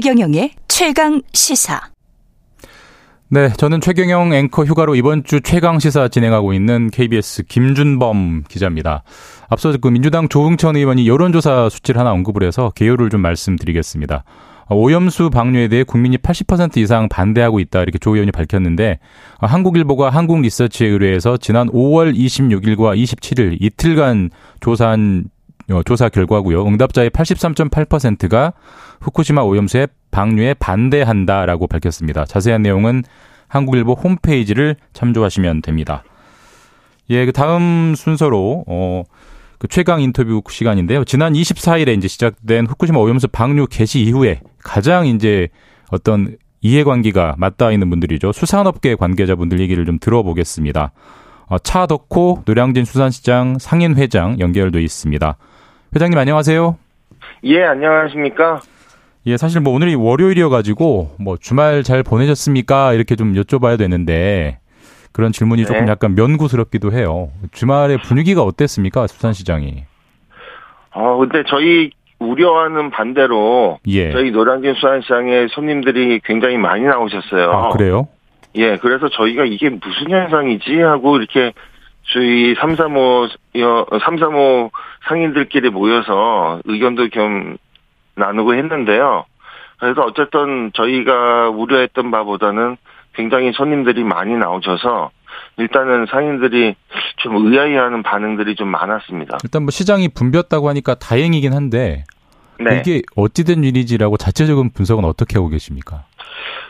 최경영의 최강 시사. 네, 저는 최경영 앵커 휴가로 이번 주 최강 시사 진행하고 있는 KBS 김준범 기자입니다. 앞서 그 민주당 조흥천 의원이 여론조사 수치를 하나 언급을 해서 개요를 좀 말씀드리겠습니다. 오염수 방류에 대해 국민이 80% 이상 반대하고 있다 이렇게 조 의원이 밝혔는데 한국일보가 한국리서치에 의뢰해서 지난 5월 26일과 27일 이틀간 조사한 어, 조사 결과고요. 응답자의 83.8%가 후쿠시마 오염수의 방류에 반대한다라고 밝혔습니다. 자세한 내용은 한국일보 홈페이지를 참조하시면 됩니다. 예, 그 다음 순서로 어, 그 최강 인터뷰 시간인데요. 지난 24일에 이제 시작된 후쿠시마 오염수 방류 개시 이후에 가장 이제 어떤 이해관계가 맞닿아 있는 분들이죠. 수산업계 관계자분들 얘기를 좀 들어보겠습니다. 어, 차 덕호 노량진 수산시장 상인 회장 연결돼 있습니다. 회장님 안녕하세요. 예, 안녕하십니까? 예, 사실 뭐 오늘이 월요일이어가지고 뭐 주말 잘 보내셨습니까? 이렇게 좀 여쭤봐야 되는데 그런 질문이 네. 조금 약간 면구스럽기도 해요. 주말의 분위기가 어땠습니까? 수산시장이. 어, 근데 저희 우려하는 반대로 예. 저희 노량진 수산시장에 손님들이 굉장히 많이 나오셨어요. 아, 그래요? 예, 그래서 저희가 이게 무슨 현상이지 하고 이렇게 저희 335, 335 상인들끼리 모여서 의견도 좀 나누고 했는데요. 그래서 어쨌든 저희가 우려했던 바보다는 굉장히 손님들이 많이 나오셔서 일단은 상인들이 좀 의아해하는 반응들이 좀 많았습니다. 일단 뭐 시장이 붐볐다고 하니까 다행이긴 한데 네. 이게 어찌된 일이지라고 자체적인 분석은 어떻게 하고 계십니까?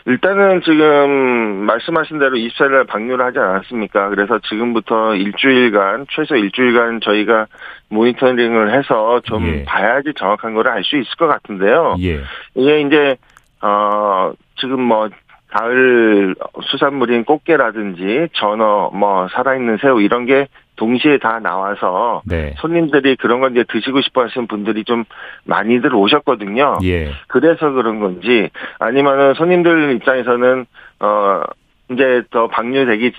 일단은 지금 말씀하신 대로 24일 방류를 하지 않았습니까? 그래서 지금부터 일주일간, 최소 일주일간 저희가 모니터링을 해서 좀 예. 봐야지 정확한 거를 알 수 있을 것 같은데요. 예. 이게 이제, 어, 지금 뭐, 가을 수산물인 꽃게라든지 전어, 뭐, 살아있는 새우 이런 게 동시에 다 나와서 네. 손님들이 그런 건 이제 드시고 싶어 하시는 분들이 좀 많이들 오셨거든요. 예. 그래서 그런 건지 아니면은 손님들 입장에서는 어 이제 더 방류되기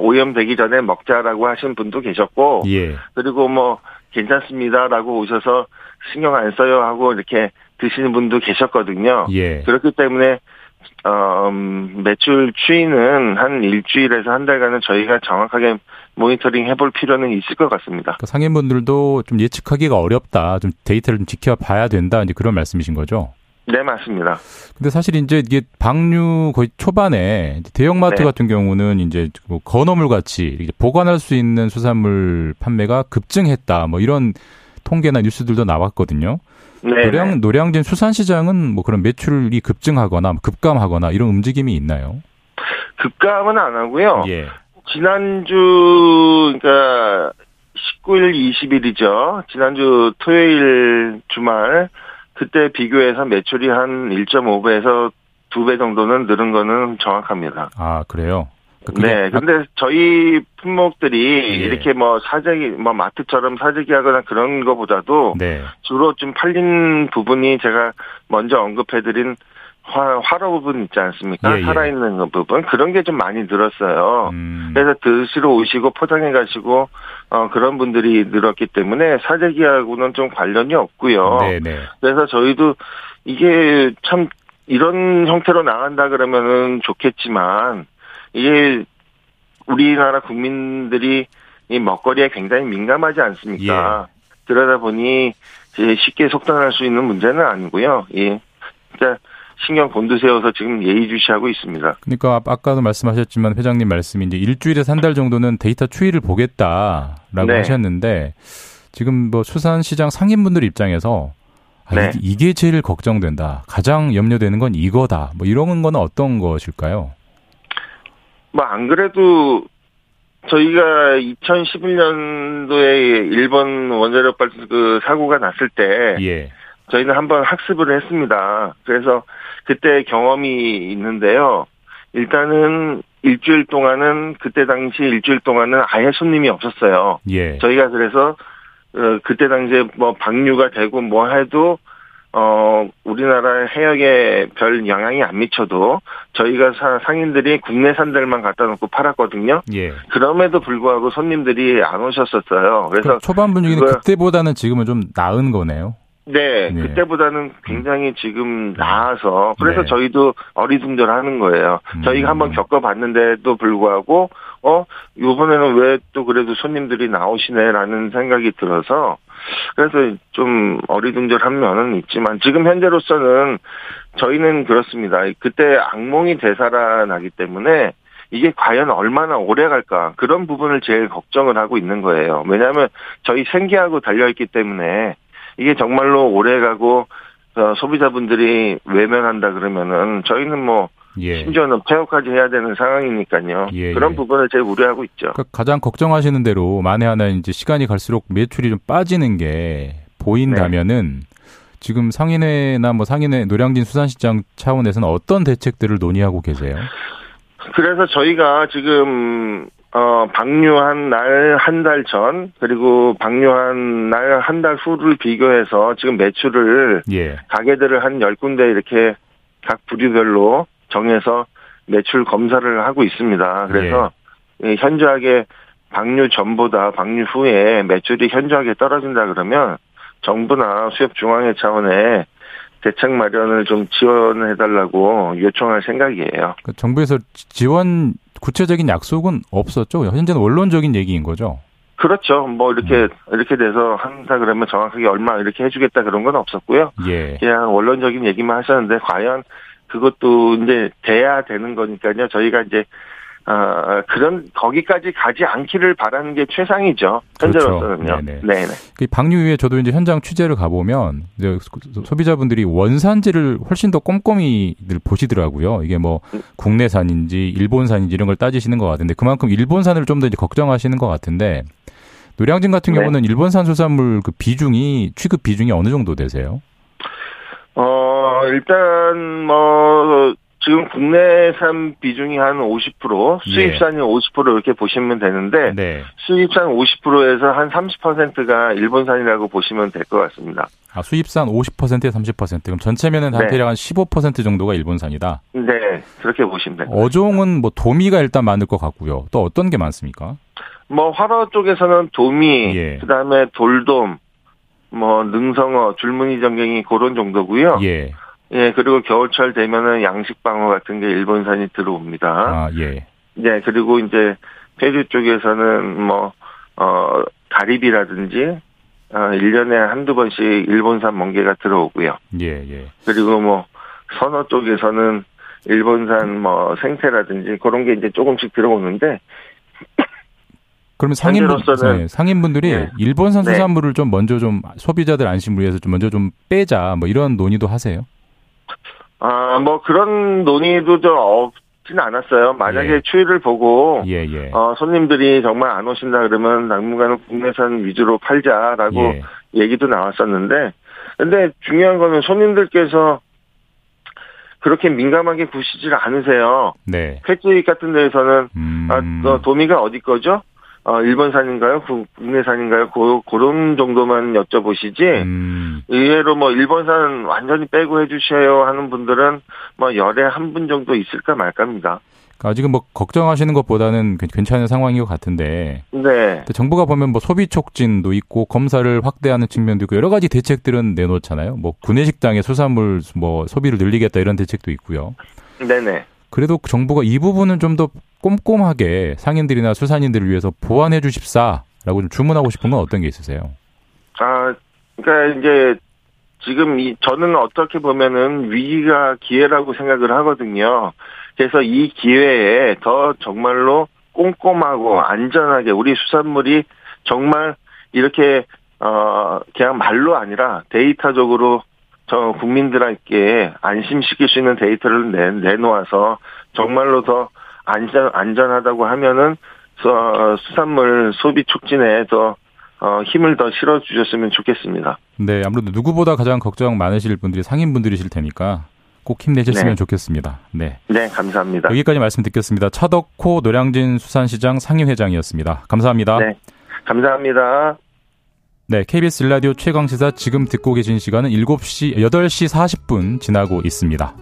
오염되기 전에 먹자라고 하신 분도 계셨고 예. 그리고 뭐 괜찮습니다라고 오셔서 신경 안 써요 하고 이렇게 드시는 분도 계셨거든요. 예. 그렇기 때문에 어, 음, 매출 추이는 한 일주일에서 한 달간은 저희가 정확하게 모니터링 해볼 필요는 있을 것 같습니다. 그러니까 상인분들도 좀 예측하기가 어렵다. 좀 데이터를 좀 지켜봐야 된다. 이제 그런 말씀이신 거죠? 네, 맞습니다. 근데 사실 이제 이게 방류 거의 초반에 대형마트 네. 같은 경우는 이제 뭐 건어물 같이 보관할 수 있는 수산물 판매가 급증했다. 뭐 이런 통계나 뉴스들도 나왔거든요. 네. 노량 노량진 수산시장은 뭐 그런 매출이 급증하거나 급감하거나 이런 움직임이 있나요? 급감은 안 하고요. 예. 지난주 그러니까 19일 20일이죠. 지난주 토요일 주말 그때 비교해서 매출이 한 1.5배에서 2배 정도는 늘은 거는 정확합니다. 아, 그래요? 그 네, 근데 저희 품목들이 예. 이렇게 뭐 사재기, 뭐 마트처럼 사재기 하거나 그런 거보다도 네. 주로 좀 팔린 부분이 제가 먼저 언급해드린 화, 화로 부분 있지 않습니까? 예, 예. 살아있는 부분. 그런 게 좀 많이 늘었어요. 음. 그래서 드시러 오시고 포장해 가시고, 어, 그런 분들이 늘었기 때문에 사재기하고는 좀 관련이 없고요. 네네. 네. 그래서 저희도 이게 참 이런 형태로 나간다 그러면은 좋겠지만, 이게 우리나라 국민들이 이 먹거리에 굉장히 민감하지 않습니까? 예. 그러다 보니 쉽게 속단할 수 있는 문제는 아니고요. 예. 그러니까 신경 곤두세워서 지금 예의주시하고 있습니다. 그러니까 아까도 말씀하셨지만 회장님 말씀이 이제 일주일에서 한 달 정도는 데이터 추이를 보겠다라고 네. 하셨는데 지금 뭐 수산시장 상인분들 입장에서 아, 네. 이게 제일 걱정된다. 가장 염려되는 건 이거다. 뭐 이런 건 어떤 것일까요? 뭐 안 그래도 저희가 2011년도에 일본 원자력 발전 그 사고가 났을 때 예. 저희는 한번 학습을 했습니다. 그래서 그때 경험이 있는데요. 일단은 일주일 동안은 그때 당시 일주일 동안은 아예 손님이 없었어요. 예. 저희가 그래서 어, 그때 당시에 뭐 방류가 되고 뭐 해도 어 우리나라 해역에 별 영향이 안 미쳐도 저희가 사, 상인들이 국내 산들만 갖다 놓고 팔았거든요. 예. 그럼에도 불구하고 손님들이 안 오셨었어요. 그래서 초반 분위기는 그때보다는 지금은 좀 나은 거네요. 네, 네, 그때보다는 굉장히 지금 나아서 그래서 네. 저희도 어리둥절하는 거예요. 음. 저희가 한번 겪어봤는데도 불구하고 어 이번에는 왜 또 그래도 손님들이 나오시네라는 생각이 들어서 그래서 좀 어리둥절한 면은 있지만 지금 현재로서는 저희는 그렇습니다. 그때 악몽이 되살아나기 때문에 이게 과연 얼마나 오래 갈까 그런 부분을 제일 걱정을 하고 있는 거예요. 왜냐하면 저희 생계하고 달려있기 때문에 이게 정말로 오래 가고 어, 소비자분들이 외면한다 그러면은 저희는 뭐 예. 심지어는 폐업까지 해야 되는 상황이니까요. 예, 그런 예. 부분을 제일 우려하고 있죠. 그러니까 가장 걱정하시는 대로 만에 하나 이제 시간이 갈수록 매출이 좀 빠지는 게 보인다면은 네. 지금 상인회나 뭐 상인회 노량진 수산시장 차원에서는 어떤 대책들을 논의하고 계세요? 그래서 저희가 지금 어 방류한 날 한 달 전 그리고 방류한 날 한 달 후를 비교해서 지금 매출을 예. 가게들을 한 10군데 이렇게 각 부류별로 정해서 매출 검사를 하고 있습니다. 그래서 예. 현저하게 방류 전보다 방류 후에 매출이 현저하게 떨어진다 그러면 정부나 수협 중앙회 차원에 대책 마련을 좀 지원해 달라고 요청할 생각이에요. 그 정부에서 지원 구체적인 약속은 없었죠. 현재는 원론적인 얘기인 거죠. 그렇죠. 뭐 이렇게 음. 이렇게 돼서 한다 그러면 정확하게 얼마 이렇게 해주겠다 그런 건 없었고요. 예. 그냥 원론적인 얘기만 하셨는데 과연 그것도 이제 돼야 되는 거니까요. 저희가 이제 어, 그런 거기까지 가지 않기를 바라는 게 최상이죠. 현재로서는요. 그렇죠. 네네. 네네. 그 방류 위에 저도 이제 현장 취재를 가보면 이제 소비자분들이 원산지를 훨씬 더 꼼꼼히 보시더라고요. 이게 뭐 국내산인지 일본산인지 이런 걸 따지시는 것 같은데 그만큼 일본산을 좀 더 이제 걱정하시는 것 같은데 노량진 같은 네. 경우는 일본산 수산물 그 비중이 취급 비중이 어느 정도 되세요? 어 일단 뭐 지금 국내산 비중이 한 50%, 수입산이 예. 50% 이렇게 보시면 되는데 네. 수입산 50%에서 한 30%가 일본산이라고 보시면 될 것 같습니다. 아, 수입산 50%에 30%. 그럼 전체면은 한 네. 대략 한 15% 정도가 일본산이다. 네, 그렇게 보시면 됩니다. 어종은 뭐 도미가 일단 많을 것 같고요. 또 어떤 게 많습니까? 뭐 화로 쪽에서는 도미, 예. 그다음에 돌돔, 뭐 능성어, 줄무늬 전갱이 그런 정도고요. 예. 예, 그리고 겨울철 되면은 양식 방어 같은 게 일본산이 들어옵니다. 아, 예. 예, 그리고 이제 페루 쪽에서는 뭐, 어, 가리비라든지, 어, 1년에 한두 번씩 일본산 멍게가 들어오고요. 예, 예. 그리고 뭐, 선어 쪽에서는 일본산 뭐 생태라든지 그런 게 이제 조금씩 들어오는데, 그러면 상인분, 네, 상인분들이 네. 일본산 네. 수산물을 네. 좀 먼저 좀 소비자들 안심을 위해서 좀 먼저 좀 빼자 뭐 이런 논의도 하세요? 아, 뭐 그런 논의도 좀 없진 않았어요. 만약에 예. 추이를 보고 예, 예. 어, 손님들이 정말 안 오신다 그러면 당분간은 국내산 위주로 팔자라고 예. 얘기도 나왔었는데 근데 중요한 거는 손님들께서 그렇게 민감하게 구시질 않으세요. 네. 횟집 같은 데에서는 음... 아, 너 도미가 어디 거죠? 어, 일본산인가요? 국내산인가요? 고, 그런 정도만 여쭤보시지, 음. 의외로 뭐, 일본산 완전히 빼고 해주셔요 하는 분들은 뭐, 열에 한 분 정도 있을까 말까입니다. 그러니까 아직은 뭐, 걱정하시는 것보다는 괜찮은 상황인 것 같은데. 네. 정부가 보면 뭐, 소비 촉진도 있고, 검사를 확대하는 측면도 있고, 여러 가지 대책들은 내놓잖아요. 뭐, 구내식당의 수산물 뭐, 소비를 늘리겠다 이런 대책도 있고요. 네네. 그래도 정부가 이 부분은 좀 더 꼼꼼하게 상인들이나 수산인들을 위해서 보완해 주십사라고 좀 주문하고 싶은 건 어떤 게 있으세요? 아, 그러니까 이제 지금 이 저는 어떻게 보면은 위기가 기회라고 생각을 하거든요. 그래서 이 기회에 더 정말로 꼼꼼하고 안전하게 우리 수산물이 정말 이렇게 어 그냥 말로 아니라 데이터적으로 저 국민들에게 안심시킬 수 있는 데이터를 내, 내놓아서 정말로 더 안전 안전하다고 하면은 수산물 소비 촉진에 더 어, 힘을 더 실어 주셨으면 좋겠습니다. 네, 아무래도 누구보다 가장 걱정 많으실 분들이 상인분들이실 테니까 꼭 힘내셨으면 네. 좋겠습니다. 네. 네, 감사합니다. 여기까지 말씀 듣겠습니다. 차덕호 노량진 수산시장 상임회장이었습니다. 감사합니다. 네, 감사합니다. 네, KBS 일라디오 최강시사 지금 듣고 계신 시간은 7시, 8시 40분 지나고 있습니다.